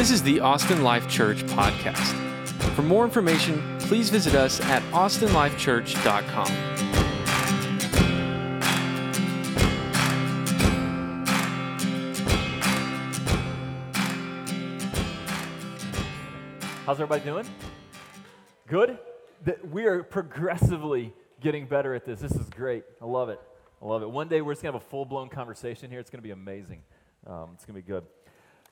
This is the Austin Life Church podcast. For more information, please visit us at austinlifechurch.com. How's everybody doing? Good? We are progressively getting better at this. This is great. I love it. I love it. One day we're just going to have a full blown conversation here. It's going to be amazing. Um, it's going to be good.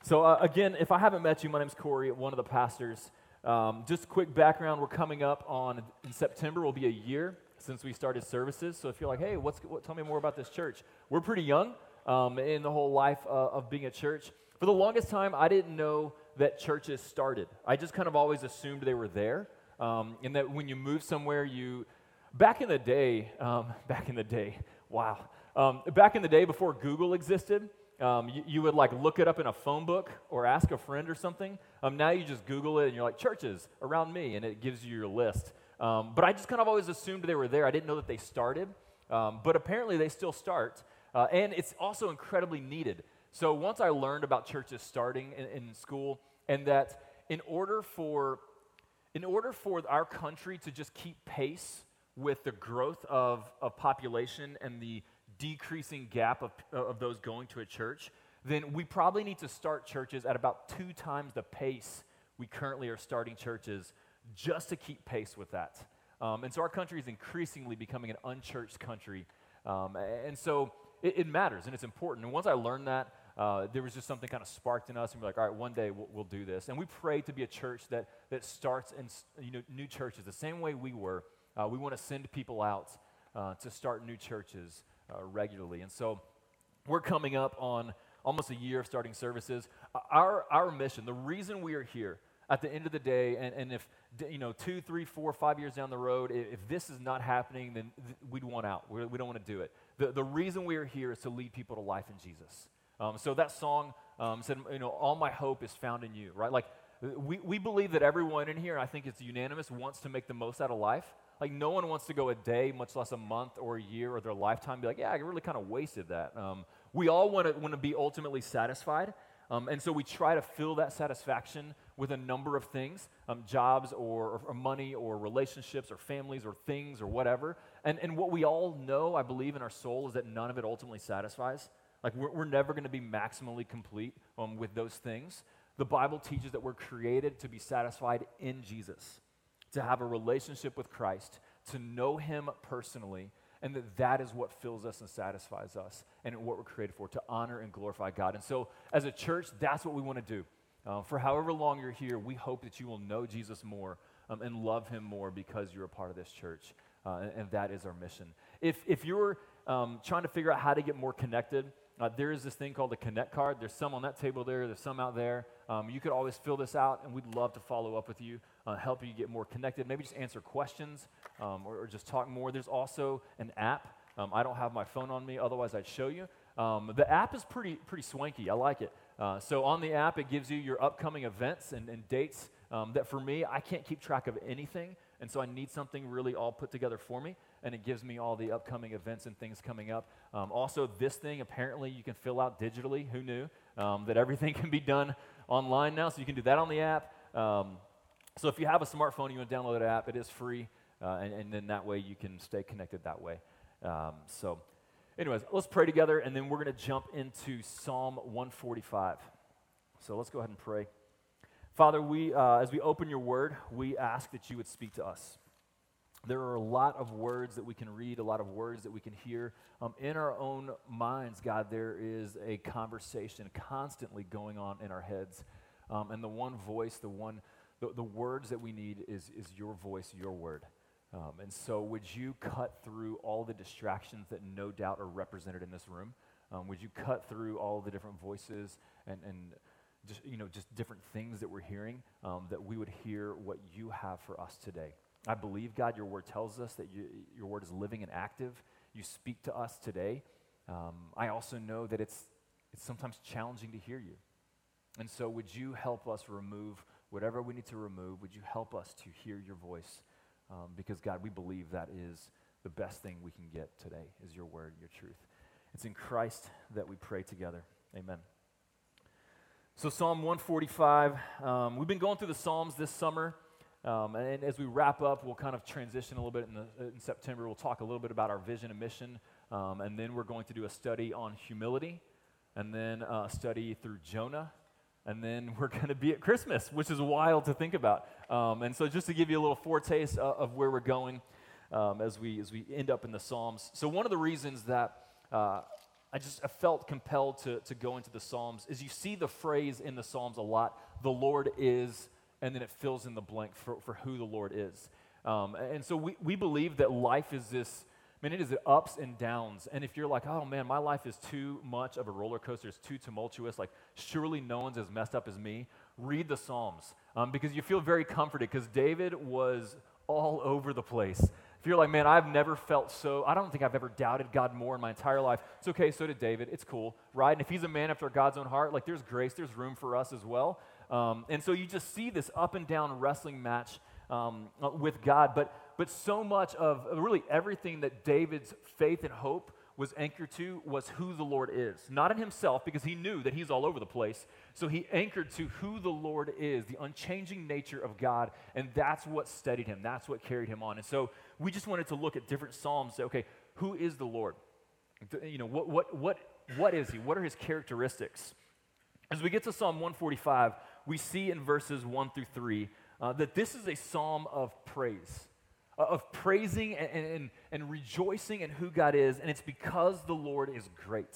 So, uh, again, if I haven't met you, my name's Corey, one of the pastors. Um, just quick background we're coming up on in September, will be a year since we started services. So, if you're like, hey, what's, what, tell me more about this church, we're pretty young um, in the whole life uh, of being a church. For the longest time, I didn't know that churches started. I just kind of always assumed they were there. Um, and that when you move somewhere, you, back in the day, um, back in the day, wow. Um, back in the day before Google existed, um, you, you, would like look it up in a phone book or ask a friend or something. Um, now you just Google it and you're like, churches around me, and it gives you your list. Um, but I just kind of always assumed they were there. I didn't know that they started, um, but apparently they still start. Uh, and it's also incredibly needed. So once I learned about churches starting in, in school, and that in order for in order for our country to just keep pace with the growth of, of population and the decreasing gap of, of those going to a church, then we probably need to start churches at about two times the pace we currently are starting churches just to keep pace with that. Um, and so our country is increasingly becoming an unchurched country. Um, and so it, it, matters and it's important. And once I learned that, uh, there was just something kind of sparked in us, and we're like, all right, one day we'll, we'll, do this. And we pray to be a church that, that starts in you know, new churches the same way we were. Uh, we want to send people out uh, to start new churches uh, regularly. And so we're coming up on almost a year of starting services. Our, our mission, the reason we are here, at the end of the day, and, and if you know two, three, four, five years down the road, if, this is not happening, then th- we'd want out. We're, we do not want to do it. The, the reason we are here is to lead people to life in Jesus. Um, so that song um, said, you know, all my hope is found in you, right? Like we, we believe that everyone in here, I think it's unanimous, wants to make the most out of life. Like no one wants to go a day, much less a month or a year or their lifetime, be like, yeah, I really kind of wasted that. Um, we all want to want to be ultimately satisfied, um, and so we try to fill that satisfaction with a number of things, um, jobs or, or, money or relationships or families or things or whatever. And and what we all know, I believe in our soul, is that none of it ultimately satisfies. Like, we're, we're never going to be maximally complete um, with those things. The Bible teaches that we're created to be satisfied in Jesus, to have a relationship with Christ, to know Him personally, and that that is what fills us and satisfies us, and what we're created for, to honor and glorify God. And so, as a church, that's what we want to do. Uh, for however long you're here, we hope that you will know Jesus more um, and love Him more because you're a part of this church. Uh, and, and, that is our mission. If, if you're um, trying to figure out how to get more connected, uh, there is this thing called a Connect card. There's some on that table there, there's some out there. Um, you could always fill this out, and we'd love to follow up with you, uh, help you get more connected, maybe just answer questions um, or, or, just talk more. There's also an app. Um, I don't have my phone on me, otherwise, I'd show you. Um, the app is pretty, pretty swanky. I like it. Uh, so, on the app, it gives you your upcoming events and, and dates um, that for me, I can't keep track of anything. And so I need something really all put together for me, and it gives me all the upcoming events and things coming up. Um, also, this thing apparently you can fill out digitally. Who knew um, that everything can be done online now? So you can do that on the app. Um, so if you have a smartphone, you want to download an app. It is free, uh, and, and, then that way you can stay connected that way. Um, so, anyways, let's pray together, and then we're going to jump into Psalm 145. So let's go ahead and pray. Father, we, uh, as we open your word, we ask that you would speak to us. There are a lot of words that we can read, a lot of words that we can hear. Um, in our own minds, God, there is a conversation constantly going on in our heads. Um, and the one voice, the one, the, the words that we need is, is your voice, your word. Um, and so, would you cut through all the distractions that no doubt are represented in this room? Um, would you cut through all the different voices and, and just, you know, just different things that we're hearing, um, that we would hear what you have for us today. I believe, God, your word tells us that you, your word is living and active. You speak to us today. Um, I also know that it's, it's sometimes challenging to hear you. And so, would you help us remove whatever we need to remove? Would you help us to hear your voice? Um, because, God, we believe that is the best thing we can get today, is your word, your truth. It's in Christ that we pray together. Amen. So, Psalm 145, um, we've been going through the Psalms this summer. Um, and as we wrap up, we'll kind of transition a little bit in, the, in September. We'll talk a little bit about our vision and mission. Um, and then we're going to do a study on humility, and then uh, a study through Jonah. And then we're going to be at Christmas, which is wild to think about. Um, and so, just to give you a little foretaste of, of where we're going um, as, we, as we end up in the Psalms. So, one of the reasons that uh, I just I felt compelled to, to go into the Psalms is you see the phrase in the Psalms a lot the Lord is, and then it fills in the blank for, for who the Lord is. Um, and so we, we believe that life is this, I mean, it is ups and downs. And if you're like, oh man, my life is too much of a roller coaster, it's too tumultuous, like surely no one's as messed up as me, read the Psalms um, because you feel very comforted because David was all over the place. If you're like, man, I've never felt so, I don't think I've ever doubted God more in my entire life. It's okay, so did David. It's cool, right? And if he's a man after God's own heart, like there's grace, there's room for us as well. Um, and so you just see this up and down wrestling match um, uh, with God. But, but so much of really everything that David's faith and hope was anchored to was who the Lord is. Not in himself, because he knew that he's all over the place. So he anchored to who the Lord is, the unchanging nature of God, and that's what steadied him. That's what carried him on. And so we just wanted to look at different Psalms say, okay, who is the Lord? You know, what, what, what, what is he? What are his characteristics? As we get to Psalm 145, we see in verses 1 through 3 uh, that this is a psalm of praise. Uh, of praising and, and, and rejoicing in who God is, and it's because the Lord is great.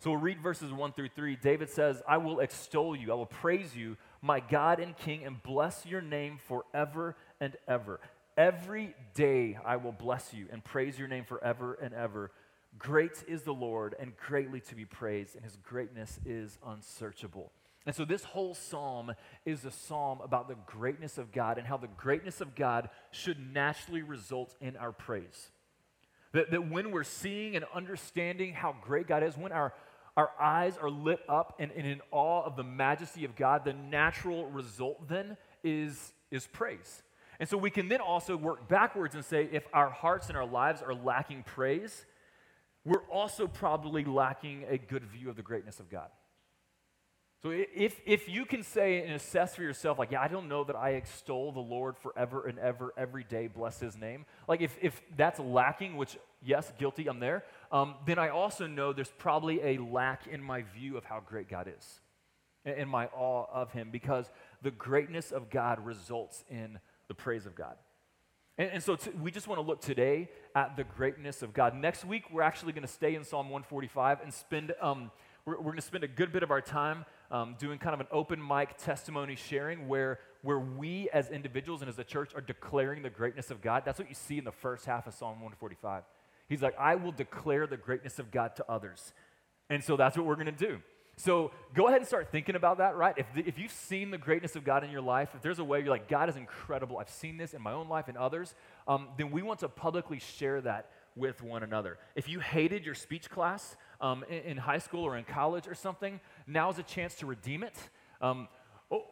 So we'll read verses 1 through 3. David says, I will extol you, I will praise you, my God and King, and bless your name forever and ever. Every day I will bless you and praise your name forever and ever. Great is the Lord and greatly to be praised, and his greatness is unsearchable. And so, this whole psalm is a psalm about the greatness of God and how the greatness of God should naturally result in our praise. That, that when we're seeing and understanding how great God is, when our, our eyes are lit up and, and in awe of the majesty of God, the natural result then is, is praise. And so, we can then also work backwards and say if our hearts and our lives are lacking praise, we're also probably lacking a good view of the greatness of God. So if, if you can say and assess for yourself, like, yeah, I don't know that I extol the Lord forever and ever, every day, bless his name. Like, if, if that's lacking, which, yes, guilty, I'm there, um, then I also know there's probably a lack in my view of how great God is and my awe of him because the greatness of God results in the praise of God. And, and so t- we just want to look today at the greatness of God. Next week, we're actually going to stay in Psalm 145 and spend, um, we're, we're going to spend a good bit of our time um, doing kind of an open mic testimony sharing where, where we as individuals and as a church are declaring the greatness of God. That's what you see in the first half of Psalm 145. He's like, I will declare the greatness of God to others. And so that's what we're going to do. So go ahead and start thinking about that, right? If, the, if you've seen the greatness of God in your life, if there's a way you're like, God is incredible, I've seen this in my own life and others, um, then we want to publicly share that with one another. If you hated your speech class um, in, in, high school or in college or something, now's a chance to redeem it. Um, or,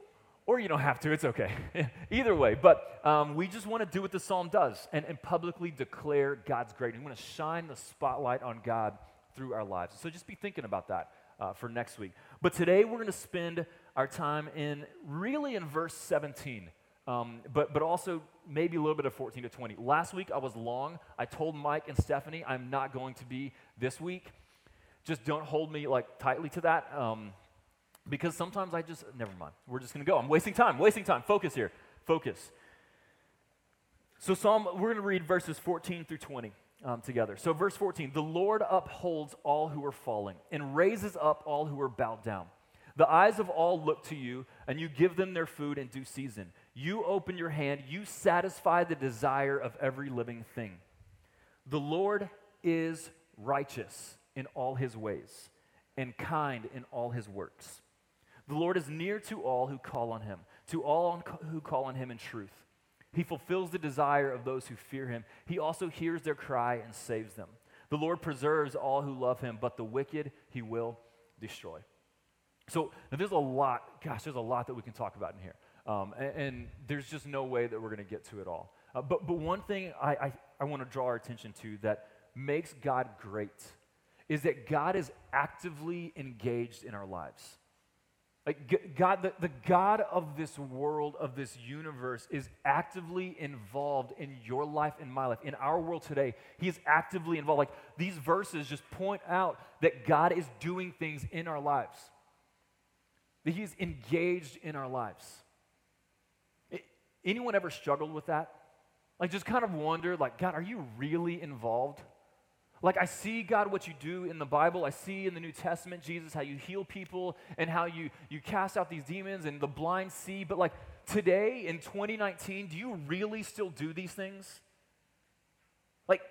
or, you don't have to, it's okay. Either way, but um, we just want to do what the psalm does and, and publicly declare God's greatness. We want to shine the spotlight on God through our lives. So just be thinking about that uh, for next week. But today we're going to spend our time in really in verse 17. Um, but, but also maybe a little bit of 14 to 20. Last week I was long. I told Mike and Stephanie I'm not going to be this week. Just don't hold me like tightly to that um, because sometimes I just, never mind. We're just going to go. I'm wasting time, wasting time. Focus here. Focus. So, Psalm, we're going to read verses 14 through 20 um, together. So, verse 14 The Lord upholds all who are falling and raises up all who are bowed down. The eyes of all look to you, and you give them their food in due season. You open your hand, you satisfy the desire of every living thing. The Lord is righteous in all his ways and kind in all his works. The Lord is near to all who call on him, to all who call on him in truth. He fulfills the desire of those who fear him. He also hears their cry and saves them. The Lord preserves all who love him, but the wicked he will destroy. So there's a lot, gosh, there's a lot that we can talk about in here. Um, and, and, there's just no way that we're going to get to it all. Uh, but, but one thing I, I, I want to draw our attention to that makes God great is that God is actively engaged in our lives. Like God, the, the God of this world, of this universe, is actively involved in your life and my life. In our world today, He is actively involved. Like these verses just point out that God is doing things in our lives, that He is engaged in our lives. It, anyone ever struggled with that? Like just kind of wonder, like, God, are you really involved? Like, I see, God, what you do in the Bible. I see in the New Testament, Jesus, how you heal people and how you, you cast out these demons and the blind see. But, like, today in 2019, do you really still do these things? Like,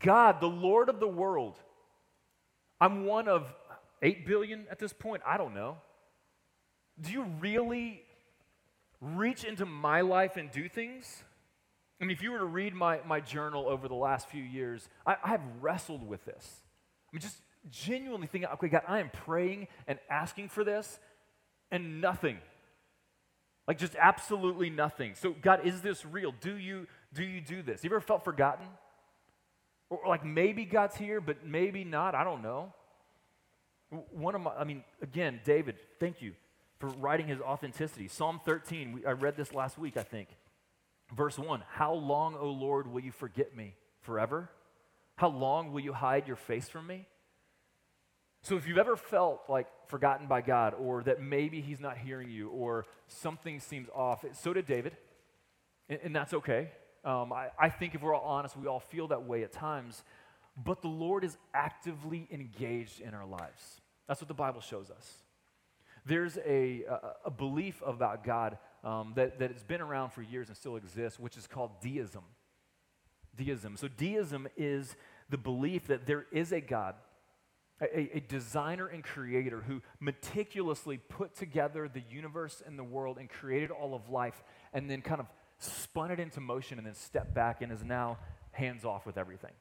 God, the Lord of the world, I'm one of 8 billion at this point. I don't know. Do you really reach into my life and do things? I mean, if you were to read my, my journal over the last few years, I, I have wrestled with this. I mean, just genuinely thinking, okay, God, I am praying and asking for this, and nothing. Like just absolutely nothing. So, God, is this real? Do you do you do this? You ever felt forgotten? Or like maybe God's here, but maybe not. I don't know. One of my, I mean, again, David, thank you for writing his authenticity. Psalm 13, we, I read this last week, I think. Verse 1 How long, O Lord, will you forget me? Forever? How long will you hide your face from me? So, if you've ever felt like forgotten by God, or that maybe He's not hearing you, or something seems off, so did David, and, and that's okay. Um, I, I think if we're all honest, we all feel that way at times, but the Lord is actively engaged in our lives. That's what the Bible shows us. There's a, a, a belief about God um, that, that has been around for years and still exists, which is called deism. Deism. So, deism is the belief that there is a God, a, a, designer and creator who meticulously put together the universe and the world and created all of life and then kind of spun it into motion and then stepped back and is now hands off with everything.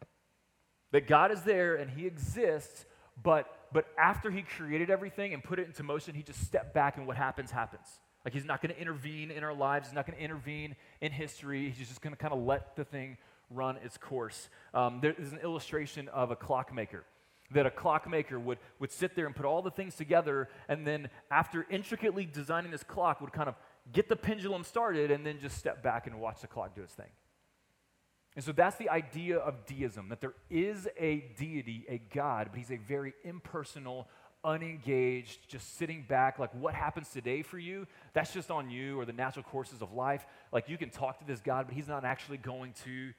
That God is there and He exists, but, but after He created everything and put it into motion, He just stepped back and what happens, happens. Like he's not going to intervene in our lives. He's not going to intervene in history. He's just going to kind of let the thing run its course. Um, there is an illustration of a clockmaker. That a clockmaker would, would sit there and put all the things together, and then after intricately designing this clock, would kind of get the pendulum started and then just step back and watch the clock do its thing. And so that's the idea of deism that there is a deity, a God, but he's a very impersonal, unengaged, just sitting back, like what happens today for you, that's just on you or the natural courses of life. Like you can talk to this God, but He's not actually going to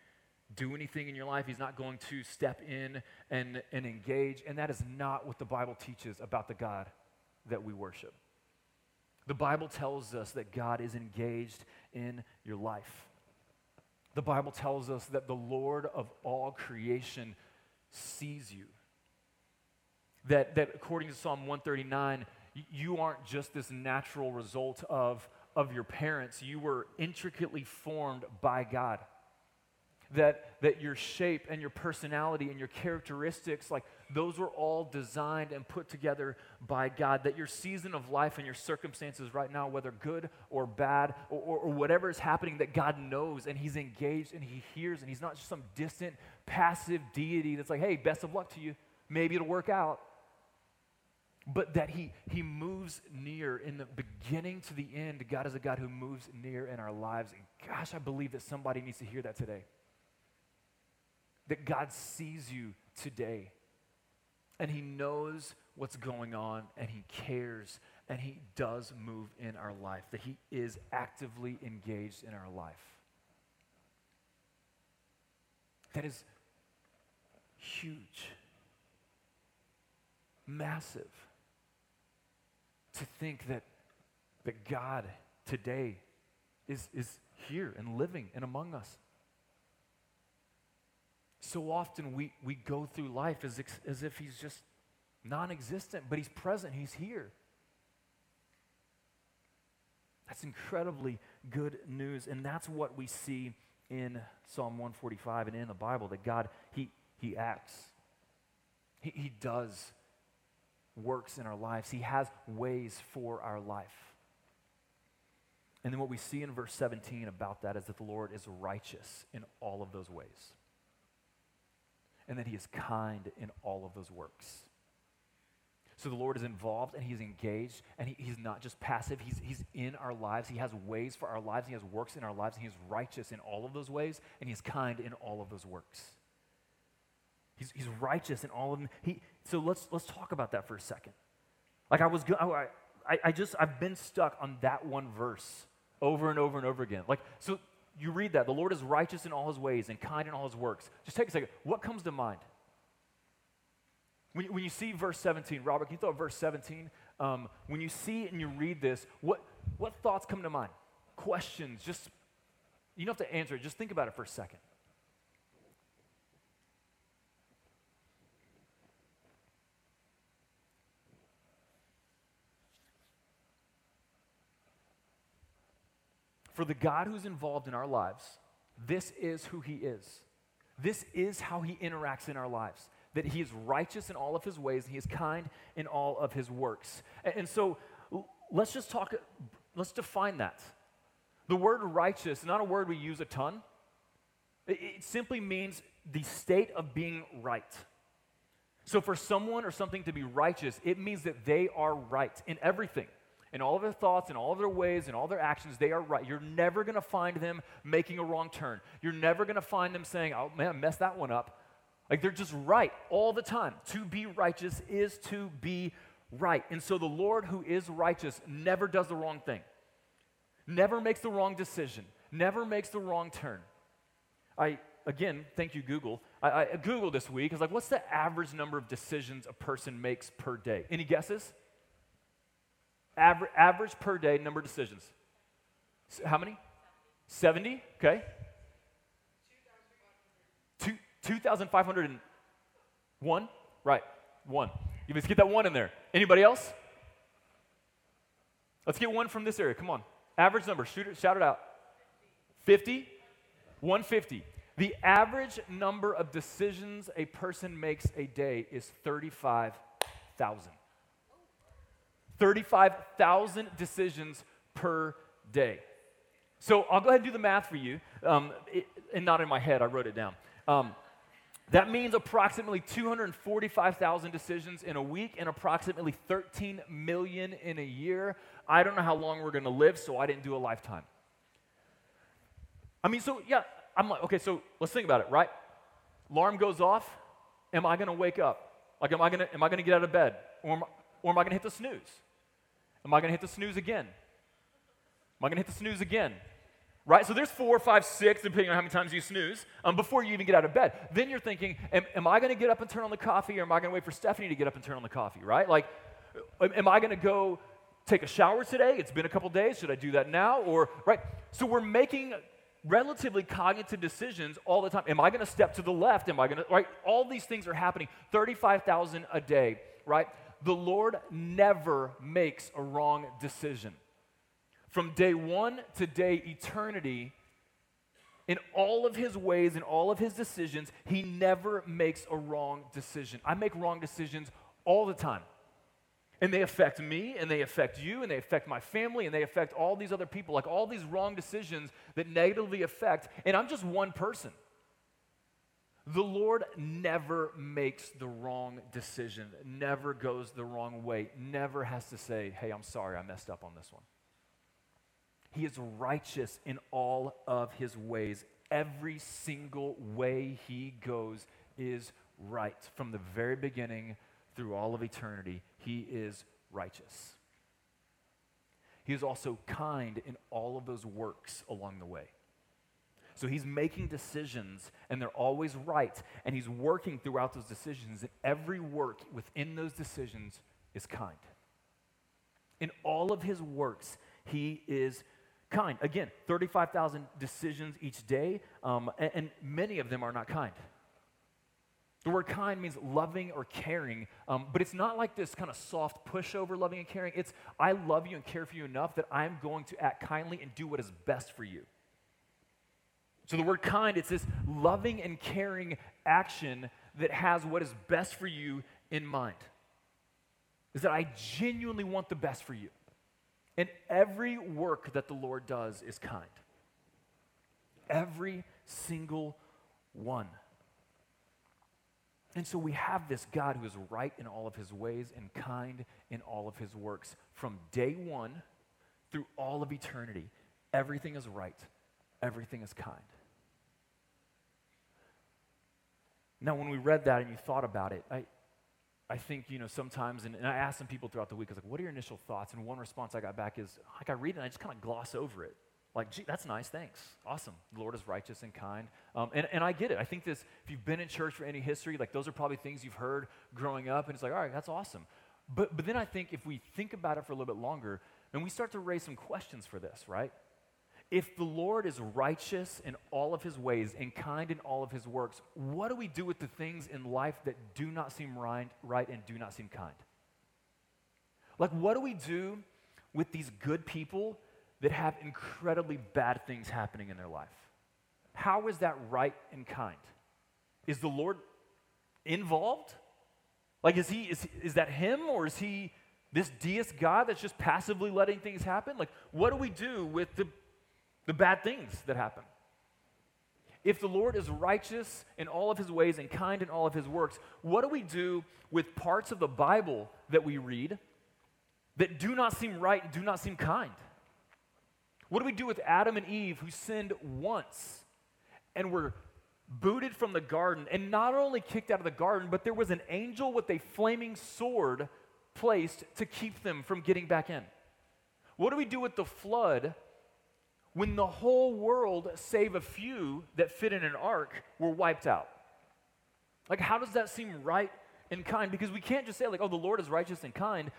do anything in your life. He's not going to step in and, and engage. And that is not what the Bible teaches about the God that we worship. The Bible tells us that God is engaged in your life. The Bible tells us that the Lord of all creation sees you that, that according to Psalm 139, you aren't just this natural result of, of your parents. You were intricately formed by God. That, that your shape and your personality and your characteristics, like those were all designed and put together by God. That your season of life and your circumstances right now, whether good or bad or, or, or whatever is happening, that God knows and He's engaged and He hears and He's not just some distant, passive deity that's like, hey, best of luck to you. Maybe it'll work out but that he, he moves near in the beginning to the end. God is a God who moves near in our lives. And gosh, I believe that somebody needs to hear that today. That God sees you today, and he knows what's going on, and he cares, and he does move in our life, that he is actively engaged in our life. That is huge, massive to think that, that God today is, is here and living and among us. So often we, we go through life as, as if he's just non existent, but he's present, he's here. That's incredibly good news. And that's what we see in Psalm 145 and in the Bible that God, He, he acts, he, he does works in our lives. He has ways for our life. And then what we see in verse 17 about that is that the Lord is righteous in all of those ways. And that he is kind in all of those works. So the Lord is involved and He's engaged and he, He's not just passive, he's, he's in our lives. He has ways for our lives, He has works in our lives, and He is righteous in all of those ways, and He's kind in all of those works. He's, he's righteous in all of them. He, so let's, let's talk about that for a second. Like I was, I, I, just, I've been stuck on that one verse over and over and over again. Like, so you read that. The Lord is righteous in all his ways and kind in all his works. Just take a second. What comes to mind? When when you see verse 17, Robert, can you throw up verse 17? Um, when you see and you read this, what, what thoughts come to mind? Questions, just, you don't have to answer it, just think about it for a second. For the God who's involved in our lives, this is who He is. This is how He interacts in our lives that he is righteous in all of his ways, and he is kind in all of his works. And, and so let's just talk, let's define that. The word righteous is not a word we use a ton. It, it simply means the state of being right. So for someone or something to be righteous, it means that they are right in everything. In all of their thoughts, in all of their ways, in all their actions, they are right. You're never going to find them making a wrong turn. You're never going to find them saying, oh man, I messed that one up. Like they're just right all the time. To be righteous is to be right. And so the Lord who is righteous never does the wrong thing, never makes the wrong decision, never makes the wrong turn. I, again, thank you, Google. I, I Googled this week. I was like, what's the average number of decisions a person makes per day? Any guesses? Aver- average per day number of decisions. How many? 70? Okay. 2,501? Right, one. You let's get that one in there. Anybody else? Let's get one from this area. Come on. Average number. Shoot it, shout it out. 50? 150. The average number of decisions a person makes a day is 35,000. 35,000 decisions per day. So I'll go ahead and do the math for you, um, it, and not in my head, I wrote it down. Um, that means approximately 245,000 decisions in a week and approximately 13 million in a year. I don't know how long we're going to live, so I didn't do a lifetime. I mean, so yeah, I'm like, okay, so let's think about it, right? Alarm goes off. Am I going to wake up? Like, am I going to am I going to get out of bed, or am, or am I going to hit the snooze? Am I going to hit the snooze again? Am I going to hit the snooze again? right? So there's four, five, six, depending on how many times you snooze, um, before you even get out of bed. Then you're thinking, am, am I going to get up and turn on the coffee, or am I going to wait for Stephanie to get up and turn on the coffee, right? Like, am I going to go take a shower today? It's been a couple days. Should I do that now? Or, right? So we're making relatively cognitive decisions all the time. Am I going to step to the left? Am I going to, right? All these things are happening. 35,000 a day, right? The Lord never makes a wrong decision. From day one to day eternity, in all of his ways, in all of his decisions, he never makes a wrong decision. I make wrong decisions all the time. And they affect me, and they affect you, and they affect my family, and they affect all these other people. Like all these wrong decisions that negatively affect, and I'm just one person. The Lord never makes the wrong decision, never goes the wrong way, never has to say, hey, I'm sorry, I messed up on this one. He is righteous in all of his ways. Every single way he goes is right. From the very beginning through all of eternity, he is righteous. He is also kind in all of those works along the way. So he's making decisions, and they're always right, and he's working throughout those decisions, and every work within those decisions is kind. In all of his works, he is kind. Again, 35,000 decisions each day, um, and, and, many of them are not kind. The word kind means loving or caring, um, but it's not like this kind of soft pushover loving and caring. It's I love you and care for you enough that I'm going to act kindly and do what is best for you. So the word kind, it's this loving and caring action that has what is best for you in mind. Is that I genuinely want the best for you. And every work that the Lord does is kind. Every single one. And so we have this God who is right in all of his ways and kind in all of his works. From day one through all of eternity, everything is right, everything is kind. Now, when we read that and you thought about it, I, I think, you know, sometimes, and, and I asked some people throughout the week, I was like, what are your initial thoughts? And one response I got back is, like, I read it and I just kind of gloss over it. Like, gee, that's nice, thanks. Awesome. The Lord is righteous and kind. Um, and, and I get it. I think this, if you've been in church for any history, like, those are probably things you've heard growing up, and it's like, all right, that's awesome. But, but then I think if we think about it for a little bit longer, and we start to raise some questions for this, right? If the Lord is righteous in all of his ways and kind in all of his works, what do we do with the things in life that do not seem right, and do not seem kind? Like, what do we do with these good people that have incredibly bad things happening in their life. How is that right and kind? Is the Lord involved? Like, is he is, is that him or is he this deist God that's just passively letting things happen? Like, what do we do with the, the bad things that happen? If the Lord is righteous in all of his ways and kind in all of his works, what do we do with parts of the Bible that we read that do not seem right and do not seem kind? What do we do with Adam and Eve who sinned once and were booted from the garden and not only kicked out of the garden, but there was an angel with a flaming sword placed to keep them from getting back in? What do we do with the flood when the whole world, save a few that fit in an ark, were wiped out? Like, how does that seem right and kind? Because we can't just say, like, oh, the Lord is righteous and kind.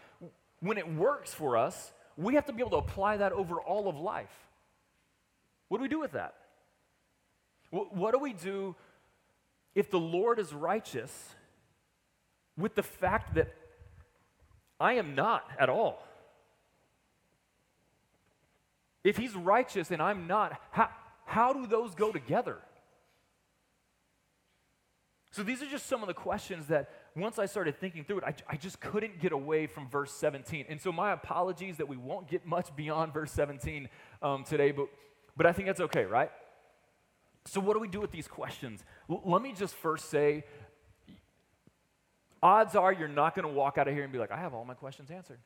When it works for us, we have to be able to apply that over all of life. What do we do with that? What do we do if the Lord is righteous with the fact that I am not at all? If he's righteous and I'm not, how, how do those go together? So these are just some of the questions that once I started thinking through it, I, I just couldn't get away from verse 17. And so my apologies that we won't get much beyond verse 17 um, today, but, but I think that's okay, right? So, what do we do with these questions? L- let me just first say odds are you're not going to walk out of here and be like, I have all my questions answered.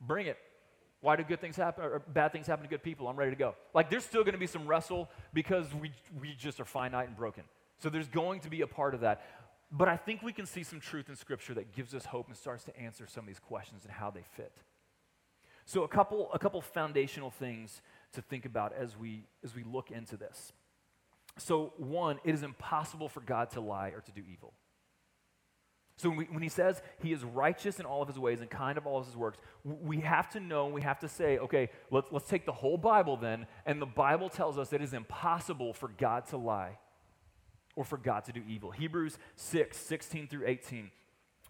Bring it. Why do good things happen or bad things happen to good people? I'm ready to go. Like, there's still going to be some wrestle because we, we just are finite and broken. So, there's going to be a part of that. But I think we can see some truth in Scripture that gives us hope and starts to answer some of these questions and how they fit. So, a couple, a couple foundational things to think about as we, as we look into this. So, one, it is impossible for God to lie or to do evil. So, when, we, when he says he is righteous in all of his ways and kind of all of his works, we have to know, we have to say, okay, let's, let's take the whole Bible then, and the Bible tells us it is impossible for God to lie or for God to do evil. Hebrews 6, 16 through 18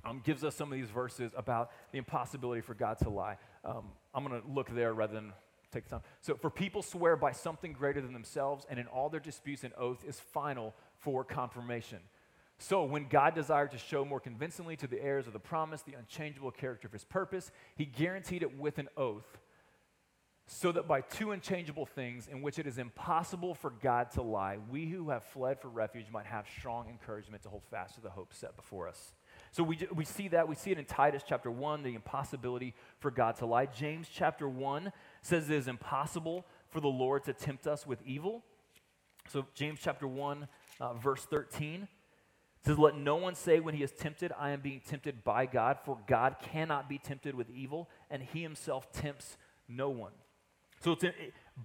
um, gives us some of these verses about the impossibility for God to lie. Um, I'm going to look there rather than take the time. So, for people swear by something greater than themselves, and in all their disputes, an oath is final for confirmation. So, when God desired to show more convincingly to the heirs of the promise the unchangeable character of his purpose, he guaranteed it with an oath so that by two unchangeable things in which it is impossible for God to lie, we who have fled for refuge might have strong encouragement to hold fast to the hope set before us. So we, we see that. We see it in Titus chapter 1, the impossibility for God to lie. James chapter 1 says it is impossible for the Lord to tempt us with evil. So James chapter 1, uh, verse 13 says, Let no one say when he is tempted, I am being tempted by God, for God cannot be tempted with evil, and he himself tempts no one. So it's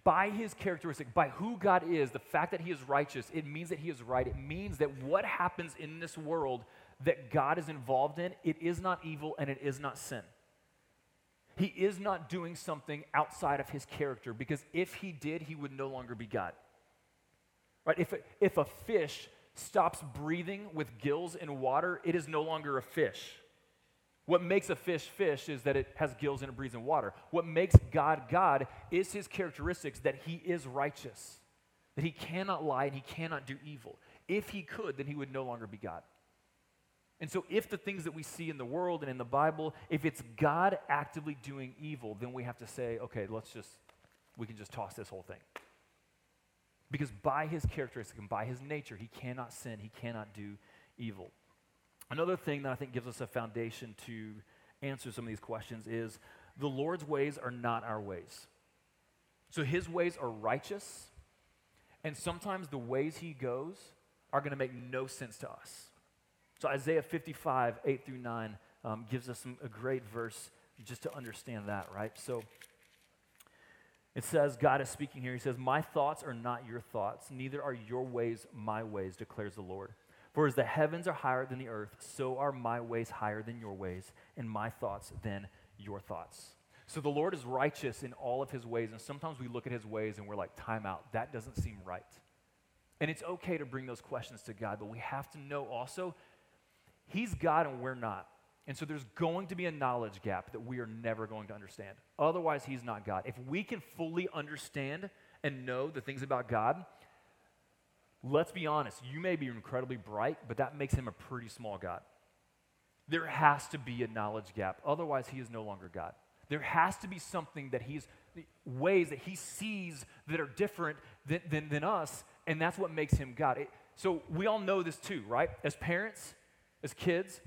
by his characteristic, by who God is, the fact that he is righteous, it means that he is right. It means that what happens in this world that God is involved in, it is not evil and it is not sin. He is not doing something outside of his character because if he did, he would no longer be God. Right? If if a fish stops breathing with gills in water, it is no longer a fish. What makes a fish fish is that it has gills and it breathes in water. What makes God God is his characteristics that he is righteous, that he cannot lie and he cannot do evil. If he could, then he would no longer be God. And so, if the things that we see in the world and in the Bible, if it's God actively doing evil, then we have to say, okay, let's just, we can just toss this whole thing. Because by his characteristic and by his nature, he cannot sin, he cannot do evil. Another thing that I think gives us a foundation to answer some of these questions is the Lord's ways are not our ways. So his ways are righteous, and sometimes the ways he goes are going to make no sense to us. So Isaiah 55, 8 through 9, um, gives us some, a great verse just to understand that, right? So it says, God is speaking here. He says, My thoughts are not your thoughts, neither are your ways my ways, declares the Lord. For as the heavens are higher than the earth, so are my ways higher than your ways, and my thoughts than your thoughts. So the Lord is righteous in all of his ways, and sometimes we look at his ways and we're like, time out, that doesn't seem right. And it's okay to bring those questions to God, but we have to know also, he's God and we're not. And so there's going to be a knowledge gap that we are never going to understand. Otherwise, he's not God. If we can fully understand and know the things about God, let's be honest, you may be incredibly bright, but that makes him a pretty small God. There has to be a knowledge gap. Otherwise, he is no longer God. There has to be something that he's, ways that he sees that are different than, than, than us, and that's what makes him God. It, so we all know this too, right? As parents, as kids,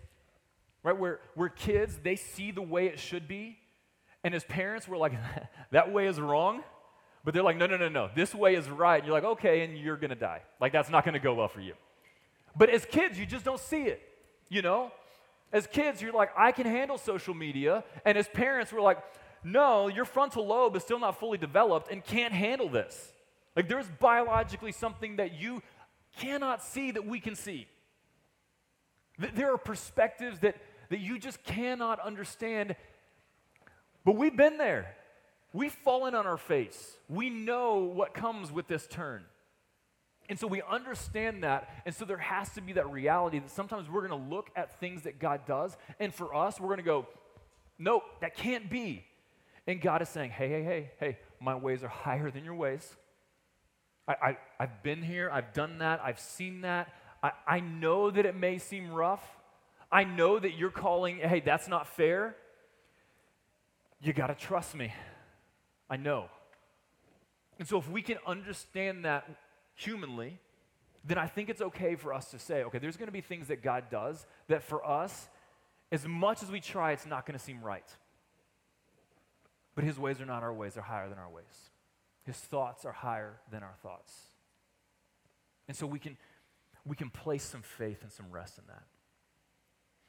right? Where, where kids, they see the way it should be, and as parents, we're like, that way is wrong. But they're like, no, no, no, no, this way is right. And you're like, okay, and you're gonna die. Like, that's not gonna go well for you. But as kids, you just don't see it, you know? As kids, you're like, I can handle social media. And as parents, we're like, no, your frontal lobe is still not fully developed and can't handle this. Like, there's biologically something that you cannot see that we can see. There are perspectives that, that you just cannot understand. But we've been there. We've fallen on our face. We know what comes with this turn. And so we understand that. And so there has to be that reality that sometimes we're going to look at things that God does, and for us, we're going to go, nope, that can't be. And God is saying, hey, hey, hey, hey, my ways are higher than your ways. I, I, have been here, I've done that, I've seen that. I, I know that it may seem rough. I know that you're calling, hey, that's not fair. You got to trust me. I know. And so, if we can understand that humanly, then I think it's okay for us to say, okay, there's going to be things that God does that for us, as much as we try, it's not going to seem right. But His ways are not our ways, they're higher than our ways. His thoughts are higher than our thoughts. And so we can, we can place some faith and some rest in that.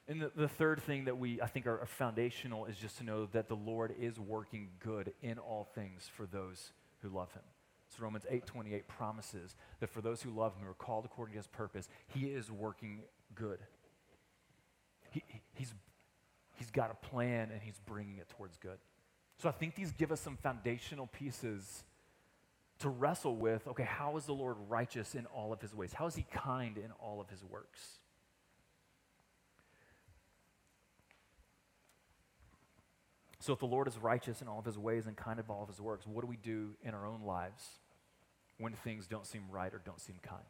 And the, the third thing that we, I think, are, are foundational is just to know that the Lord is working good in all things for those who love him. So Romans 8:28 promises that for those who love him, who are called according to his purpose, he is working good. He, he's, he's got a plan and he's bringing it towards good. So I think these give us some foundational pieces to wrestle with okay, how is the Lord righteous in all of his ways? How is he kind in all of his works? So, if the Lord is righteous in all of his ways and kind of all of his works, what do we do in our own lives when things don't seem right or don't seem kind?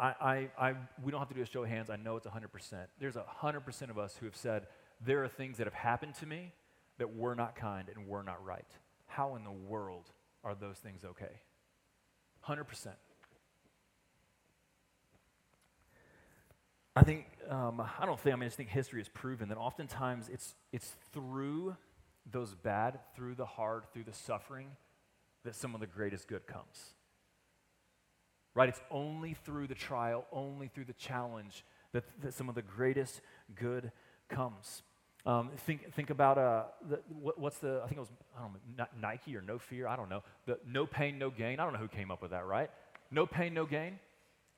I, I, I, we don't have to do a show of hands. I know it's 100%. There's 100% of us who have said, there are things that have happened to me that were not kind and were not right. How in the world are those things okay? 100%. I think, um, I don't think, I mean, I just think history has proven that oftentimes it's, it's through those bad, through the hard, through the suffering, that some of the greatest good comes. Right? It's only through the trial, only through the challenge that, that some of the greatest good comes. Um, think, think about uh, the, what, what's the, I think it was, I don't know, Nike or No Fear, I don't know. The no pain, no gain. I don't know who came up with that, right? No pain, no gain.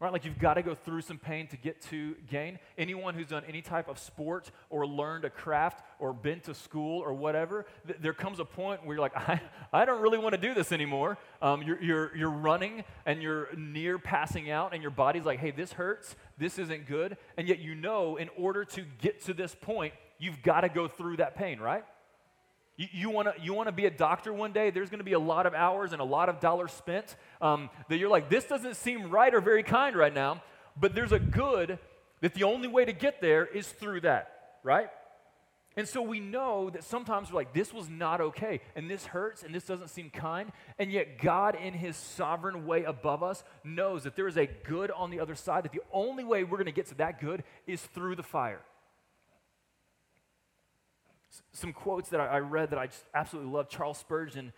Right? Like you've got to go through some pain to get to gain. Anyone who's done any type of sport or learned a craft or been to school or whatever, th- there comes a point where you're like, I, I don't really want to do this anymore. Um, you're, you're, you're running and you're near passing out, and your body's like, hey, this hurts. This isn't good. And yet you know, in order to get to this point, you've got to go through that pain, right? You, you want to you wanna be a doctor one day? There's going to be a lot of hours and a lot of dollars spent um, that you're like, this doesn't seem right or very kind right now, but there's a good that the only way to get there is through that, right? And so we know that sometimes we're like, this was not okay, and this hurts, and this doesn't seem kind. And yet, God, in His sovereign way above us, knows that there is a good on the other side, that the only way we're going to get to that good is through the fire. Some quotes that I, I read that I just absolutely love Charles Spurgeon.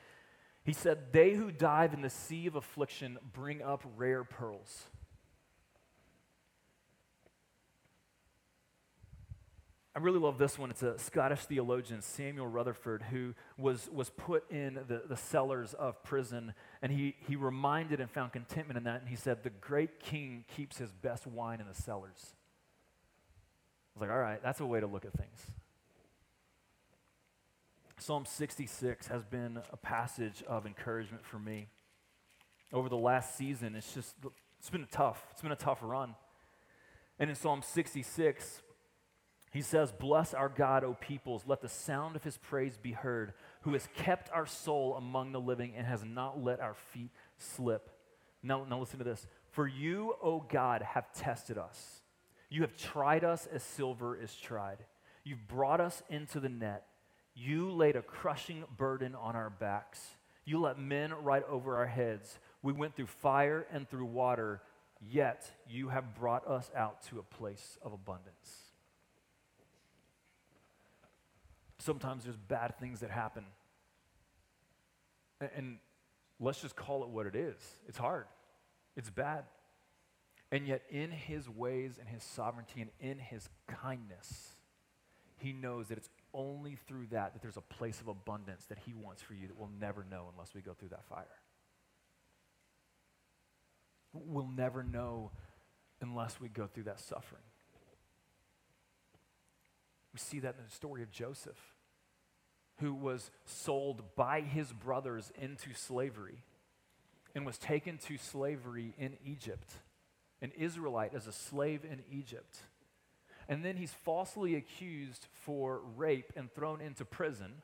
He said, They who dive in the sea of affliction bring up rare pearls. I really love this one. It's a Scottish theologian, Samuel Rutherford, who was, was put in the, the cellars of prison, and he, he reminded and found contentment in that, and he said, The great king keeps his best wine in the cellars. I was like, all right, that's a way to look at things. Psalm 66 has been a passage of encouragement for me. Over the last season, it's just, it's been a tough. It's been a tough run. And in Psalm 66, he says, Bless our God, O peoples. Let the sound of his praise be heard, who has kept our soul among the living and has not let our feet slip. Now, now listen to this. For you, O God, have tested us. You have tried us as silver is tried. You've brought us into the net. You laid a crushing burden on our backs. You let men ride over our heads. We went through fire and through water, yet you have brought us out to a place of abundance. sometimes there's bad things that happen. And, let's just call it what it is. It's hard, it's bad. And yet, in his ways and his sovereignty and in his kindness, he knows that it's only through that that there's a place of abundance that he wants for you that we'll never know unless we go through that fire. We'll never know unless we go through that suffering. We see that in the story of Joseph, who was sold by his brothers into slavery and was taken to slavery in Egypt, an Israelite as a slave in Egypt. And then he's falsely accused for rape and thrown into prison.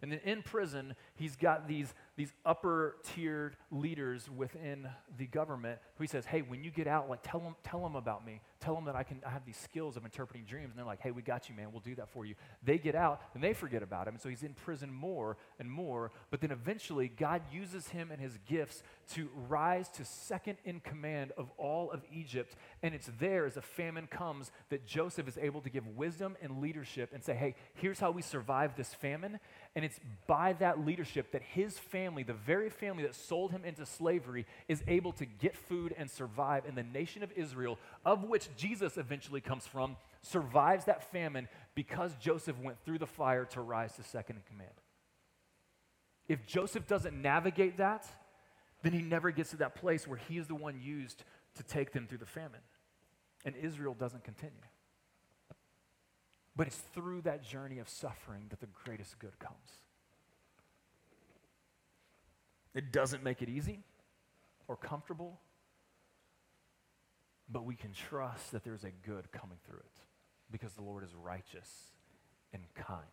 And then in prison, he's got these, these upper tiered leaders within the government who he says, Hey, when you get out, like tell them, tell them about me. Tell them that I can I have these skills of interpreting dreams. And they're like, Hey, we got you, man. We'll do that for you. They get out and they forget about him. And so he's in prison more and more. But then eventually, God uses him and his gifts to rise to second in command of all of Egypt. And it's there as a famine comes that Joseph is able to give wisdom and leadership and say, Hey, here's how we survive this famine. And it's by that leadership that his family, the very family that sold him into slavery, is able to get food and survive. And the nation of Israel, of which Jesus eventually comes from, survives that famine because Joseph went through the fire to rise to second in command. If Joseph doesn't navigate that, then he never gets to that place where he is the one used to take them through the famine. And Israel doesn't continue. But it's through that journey of suffering that the greatest good comes. It doesn't make it easy or comfortable, but we can trust that there's a good coming through it because the Lord is righteous and kind.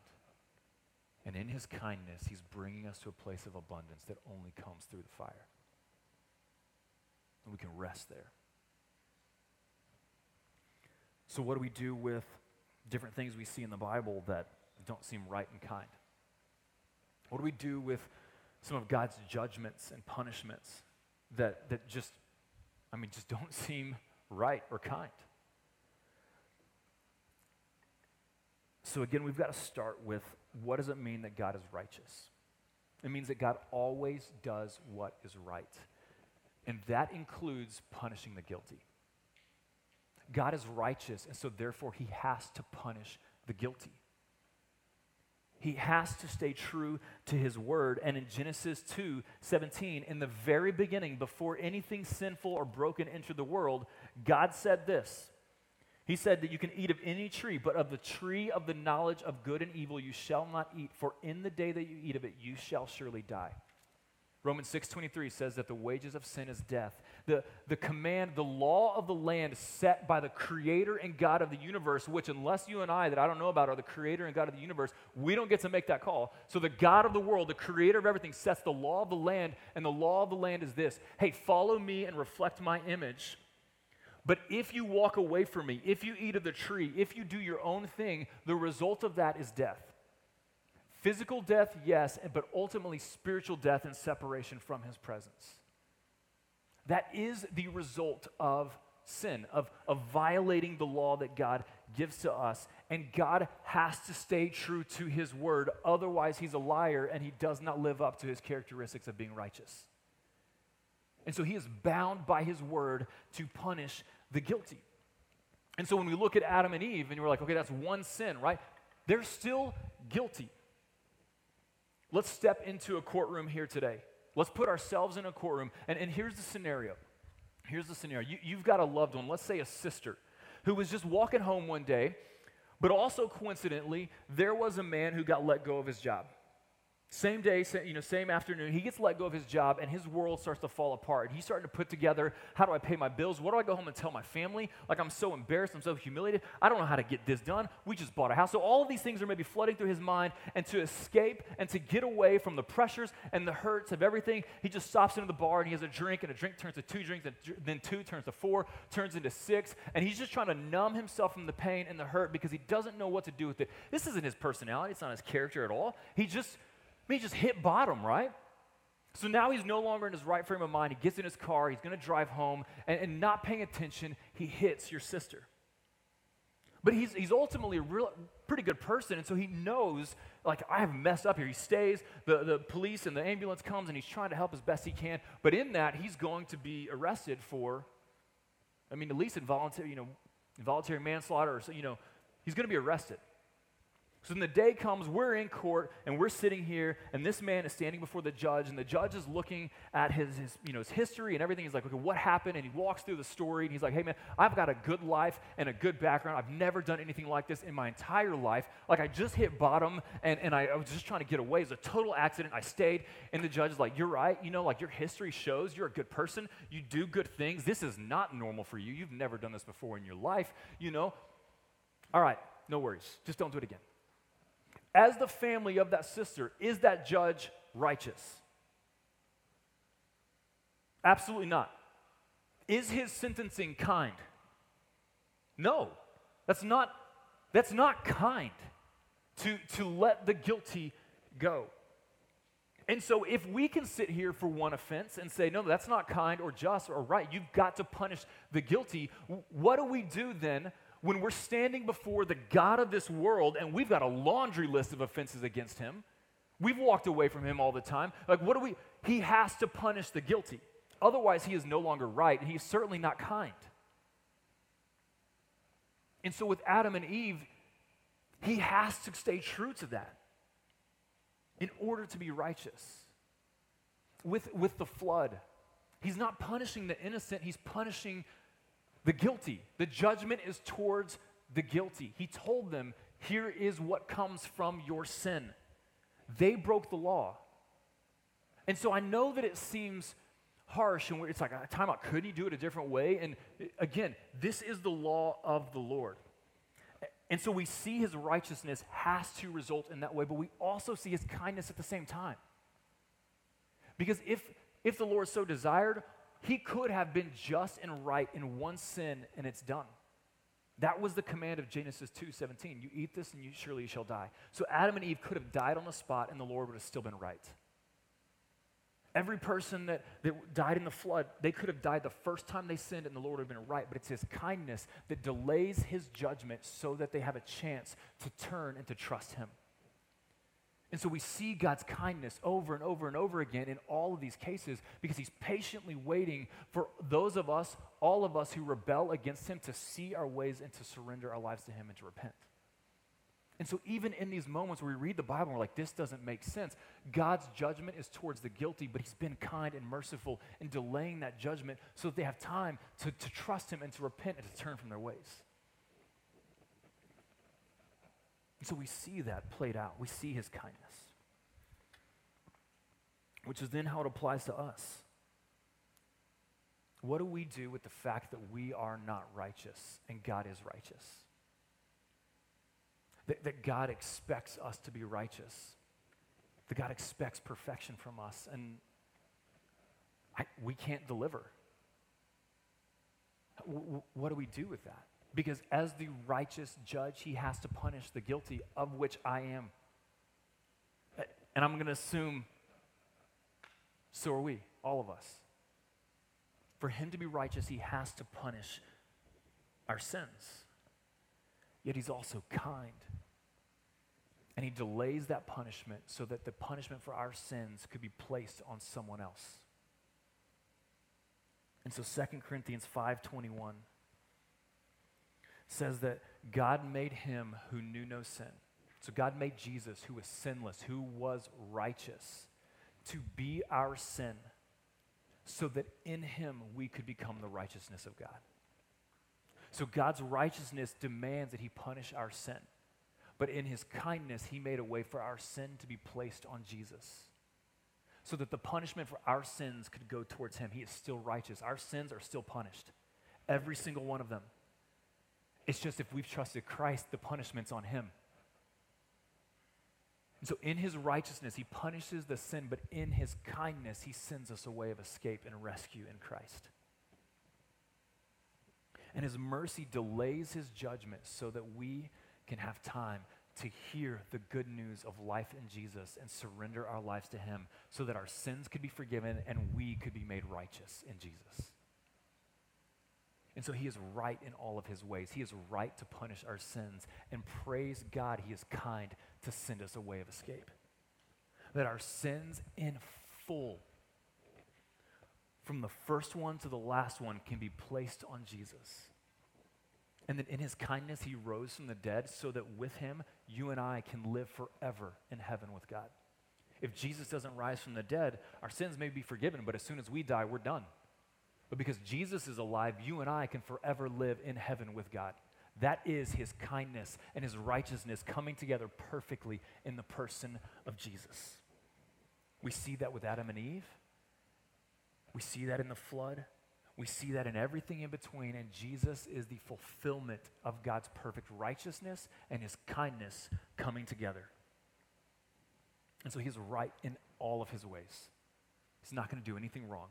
And in his kindness, he's bringing us to a place of abundance that only comes through the fire. And we can rest there. So, what do we do with different things we see in the Bible that don't seem right and kind? What do we do with some of God's judgments and punishments that, that just, I mean, just don't seem right or kind? So, again, we've got to start with what does it mean that God is righteous? It means that God always does what is right. And that includes punishing the guilty. God is righteous, and so therefore he has to punish the guilty. He has to stay true to his word. And in Genesis 2 17, in the very beginning, before anything sinful or broken entered the world, God said this. He said that you can eat of any tree, but of the tree of the knowledge of good and evil you shall not eat, for in the day that you eat of it, you shall surely die. Romans 6:23 says that the wages of sin is death. The, the command, the law of the land set by the creator and God of the universe, which unless you and I that I don't know about are the creator and God of the universe, we don't get to make that call. So the God of the world, the creator of everything, sets the law of the land, and the law of the land is this. Hey, follow me and reflect my image. But if you walk away from me, if you eat of the tree, if you do your own thing, the result of that is death. Physical death, yes, but ultimately spiritual death and separation from his presence. That is the result of sin, of, of violating the law that God gives to us. And God has to stay true to his word. Otherwise, he's a liar and he does not live up to his characteristics of being righteous. And so he is bound by his word to punish the guilty. And so when we look at Adam and Eve and we're like, okay, that's one sin, right? They're still guilty. Let's step into a courtroom here today. Let's put ourselves in a courtroom. And, and here's the scenario. Here's the scenario. You, you've got a loved one, let's say a sister, who was just walking home one day, but also coincidentally, there was a man who got let go of his job. Same day, same, you know, same afternoon, he gets let go of his job and his world starts to fall apart. He's starting to put together how do I pay my bills? What do I go home and tell my family? Like, I'm so embarrassed, I'm so humiliated. I don't know how to get this done. We just bought a house. So, all of these things are maybe flooding through his mind. And to escape and to get away from the pressures and the hurts of everything, he just stops into the bar and he has a drink, and a drink turns to two drinks, and then two turns to four, turns into six. And he's just trying to numb himself from the pain and the hurt because he doesn't know what to do with it. This isn't his personality, it's not his character at all. He just I mean, he just hit bottom, right? So now he's no longer in his right frame of mind. He gets in his car, he's going to drive home, and, and, not paying attention, he hits your sister. But he's, he's ultimately a real, pretty good person, and so he knows, like, I have messed up here. He stays, the, the police and the ambulance comes, and he's trying to help as best he can. But in that, he's going to be arrested for, I mean, at least involuntary, you know, involuntary manslaughter, or, so, you know, he's going to be arrested. So when the day comes, we're in court and we're sitting here, and this man is standing before the judge, and the judge is looking at his, his, you know, his history and everything. He's like, okay, what happened? And he walks through the story, and he's like, hey, man, I've got a good life and a good background. I've never done anything like this in my entire life. Like, I just hit bottom, and, and I, I was just trying to get away. It was a total accident. I stayed, and the judge is like, you're right. You know, like, your history shows you're a good person. You do good things. This is not normal for you. You've never done this before in your life, you know. All right, no worries. Just don't do it again as the family of that sister, is that judge righteous? Absolutely not. Is his sentencing kind? No. That's not that's not kind to to let the guilty go. And so if we can sit here for one offense and say no that's not kind or just or right, you've got to punish the guilty, what do we do then when we're standing before the God of this world and we've got a laundry list of offenses against him, we've walked away from him all the time. Like, what do we? He has to punish the guilty. Otherwise, he is no longer right, and he's certainly not kind. And so, with Adam and Eve, he has to stay true to that in order to be righteous. With, with the flood, he's not punishing the innocent, he's punishing the guilty. The judgment is towards the guilty. He told them, Here is what comes from your sin. They broke the law. And so I know that it seems harsh and it's like, a time out, could he do it a different way? And uh, again, this is the law of the Lord. And so we see his righteousness has to result in that way, but we also see his kindness at the same time. Because if, if the Lord so desired, he could have been just and right in one sin and it's done. That was the command of Genesis 2:17. You eat this and you surely shall die. So Adam and Eve could have died on the spot and the Lord would have still been right. Every person that, that died in the flood, they could have died the first time they sinned and the Lord would have been right. But it's his kindness that delays his judgment so that they have a chance to turn and to trust him. And so we see God's kindness over and over and over again in all of these cases because he's patiently waiting for those of us, all of us who rebel against him, to see our ways and to surrender our lives to him and to repent. And so, even in these moments where we read the Bible and we're like, this doesn't make sense, God's judgment is towards the guilty, but He's been kind and merciful in delaying that judgment so that they have time to, to trust Him and to repent and to turn from their ways. And so we see that played out. We see his kindness, which is then how it applies to us. What do we do with the fact that we are not righteous and God is righteous? That, that God expects us to be righteous, that God expects perfection from us, and I, we can't deliver. w- what do we do with that? Because as the righteous judge, he has to punish the guilty, of which I am. And I'm going to assume so are we, all of us. For him to be righteous, he has to punish our sins. Yet he's also kind. And he delays that punishment so that the punishment for our sins could be placed on someone else. And so 2 Corinthians 5:21 says that God made him who knew no sin. So God made Jesus who was sinless, who was righteous, to be our sin so that in him we could become the righteousness of God. So God's righteousness demands that he punish our sin. But in his kindness, he made a way for our sin to be placed on Jesus. So that the punishment for our sins could go towards him. He is still righteous. Our sins are still punished. Every single one of them. It's just if we've trusted Christ, the punishment's on him. And so in his righteousness, he punishes the sin, but in his kindness, he sends us a way of escape and rescue in Christ. And his mercy delays his judgment so that we can have time to hear the good news of life in Jesus and surrender our lives to him so that our sins could be forgiven and we could be made righteous in Jesus. And so he is right in all of his ways. He is right to punish our sins. And praise God, he is kind to send us a way of escape. That our sins in full, from the first one to the last one, can be placed on Jesus. And that in his kindness, he rose from the dead so that with him, you and I can live forever in heaven with God. If Jesus doesn't rise from the dead, our sins may be forgiven, but as soon as we die, we're done. But because Jesus is alive, you and I can forever live in heaven with God. That is his kindness and his righteousness coming together perfectly in the person of Jesus. We see that with Adam and Eve. We see that in the flood. We see that in everything in between. And Jesus is the fulfillment of God's perfect righteousness and his kindness coming together. And so he's right in all of his ways. He's not going to do anything wrong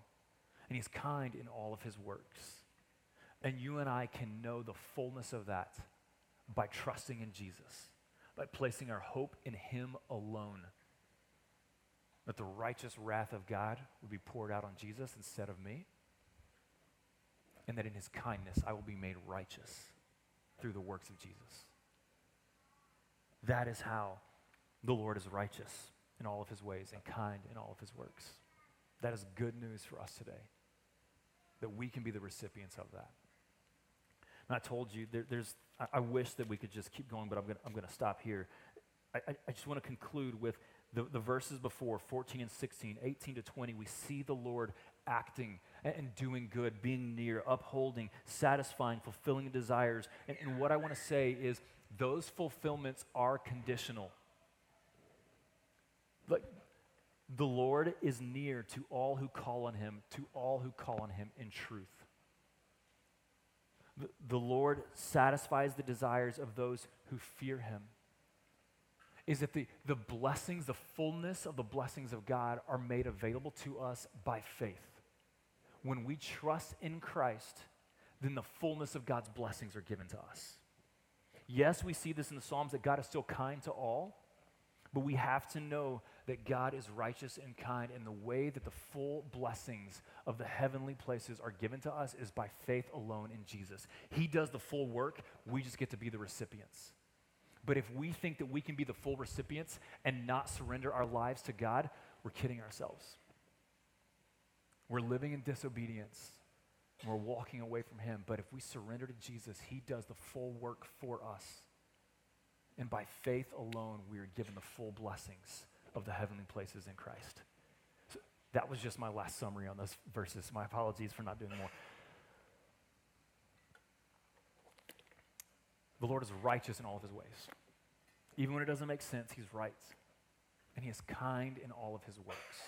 and he's kind in all of his works. And you and I can know the fullness of that by trusting in Jesus, by placing our hope in him alone. That the righteous wrath of God would be poured out on Jesus instead of me. And that in his kindness I will be made righteous through the works of Jesus. That is how the Lord is righteous in all of his ways and kind in all of his works. That is good news for us today that we can be the recipients of that. And I told you, there, there's, I, I, wish that we could just keep going, but I'm going I'm to stop here. I, I, I just want to conclude with the, the verses before 14 and 16, 18 to 20. We see the Lord acting and, doing good, being near, upholding, satisfying, fulfilling desires. And, and what I want to say is those fulfillments are conditional. Like, the Lord is near to all who call on him, to all who call on him in truth. The, Lord satisfies the desires of those who fear him. Is that the, the blessings, the fullness of the blessings of God are made available to us by faith. When we trust in Christ, then the fullness of God's blessings are given to us. Yes, we see this in the Psalms that God is still kind to all, but we have to know that God is righteous and kind, and the way that the full blessings of the heavenly places are given to us is by faith alone in Jesus. He does the full work, we just get to be the recipients. But if we think that we can be the full recipients and not surrender our lives to God, we're kidding ourselves. We're living in disobedience. and We're walking away from Him. But if we surrender to Jesus, He does the full work for us. And by faith alone, we are given the full blessings of the heavenly places in Christ. So that was just my last summary on those verses. My apologies for not doing more. The Lord is righteous in all of his ways. Even when it doesn't make sense, he's right. And he is kind in all of his works.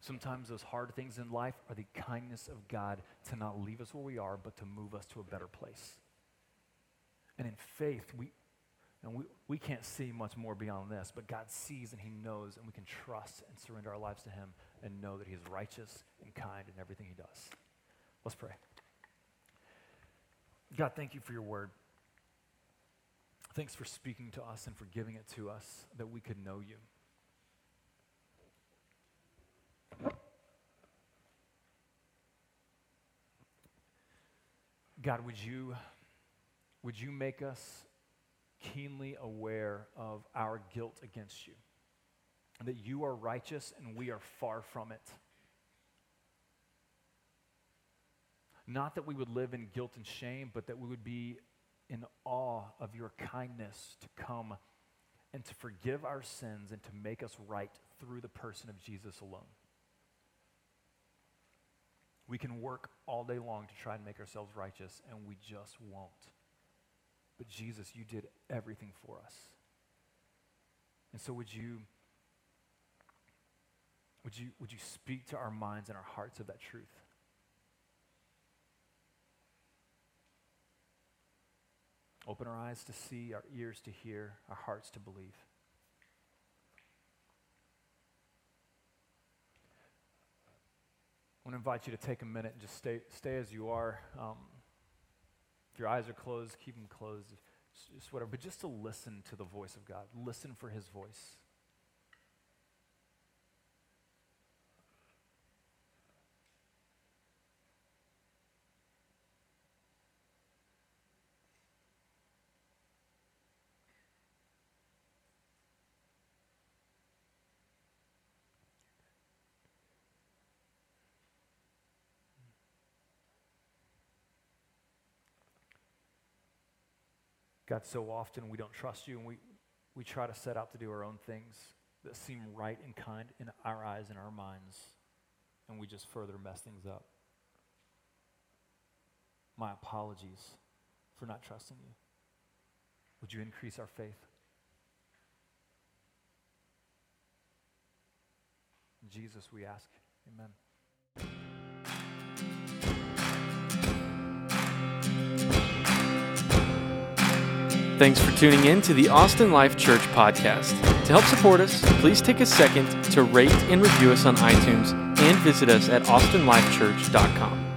Sometimes those hard things in life are the kindness of God to not leave us where we are, but to move us to a better place. And in faith, we, and we, we can't see much more beyond this, but God sees and He knows, and we can trust and surrender our lives to Him and know that He is righteous and kind in everything He does. Let's pray. God, thank you for your word. Thanks for speaking to us and for giving it to us that we could know you. God, would you, would you make us keenly aware of our guilt against you? That you are righteous and we are far from it. Not that we would live in guilt and shame, but that we would be in awe of your kindness to come and to forgive our sins and to make us right through the person of Jesus alone. We can work all day long to try and make ourselves righteous, and we just won't. But Jesus, you did everything for us. And so would you would you would you speak to our minds and our hearts of that truth? Open our eyes to see, our ears to hear, our hearts to believe. I want to invite you to take a minute and just stay, stay as you are. Um, your eyes are closed, keep them closed, just whatever. But just to listen to the voice of God, listen for his voice. God, so often we don't trust you and we, we try to set out to do our own things that seem right and kind in our eyes and our minds, and we just further mess things up. My apologies for not trusting you. Would you increase our faith? Jesus, we ask. Amen. Thanks for tuning in to the Austin Life Church podcast. To help support us, please take a second to rate and review us on iTunes and visit us at austinlifechurch.com.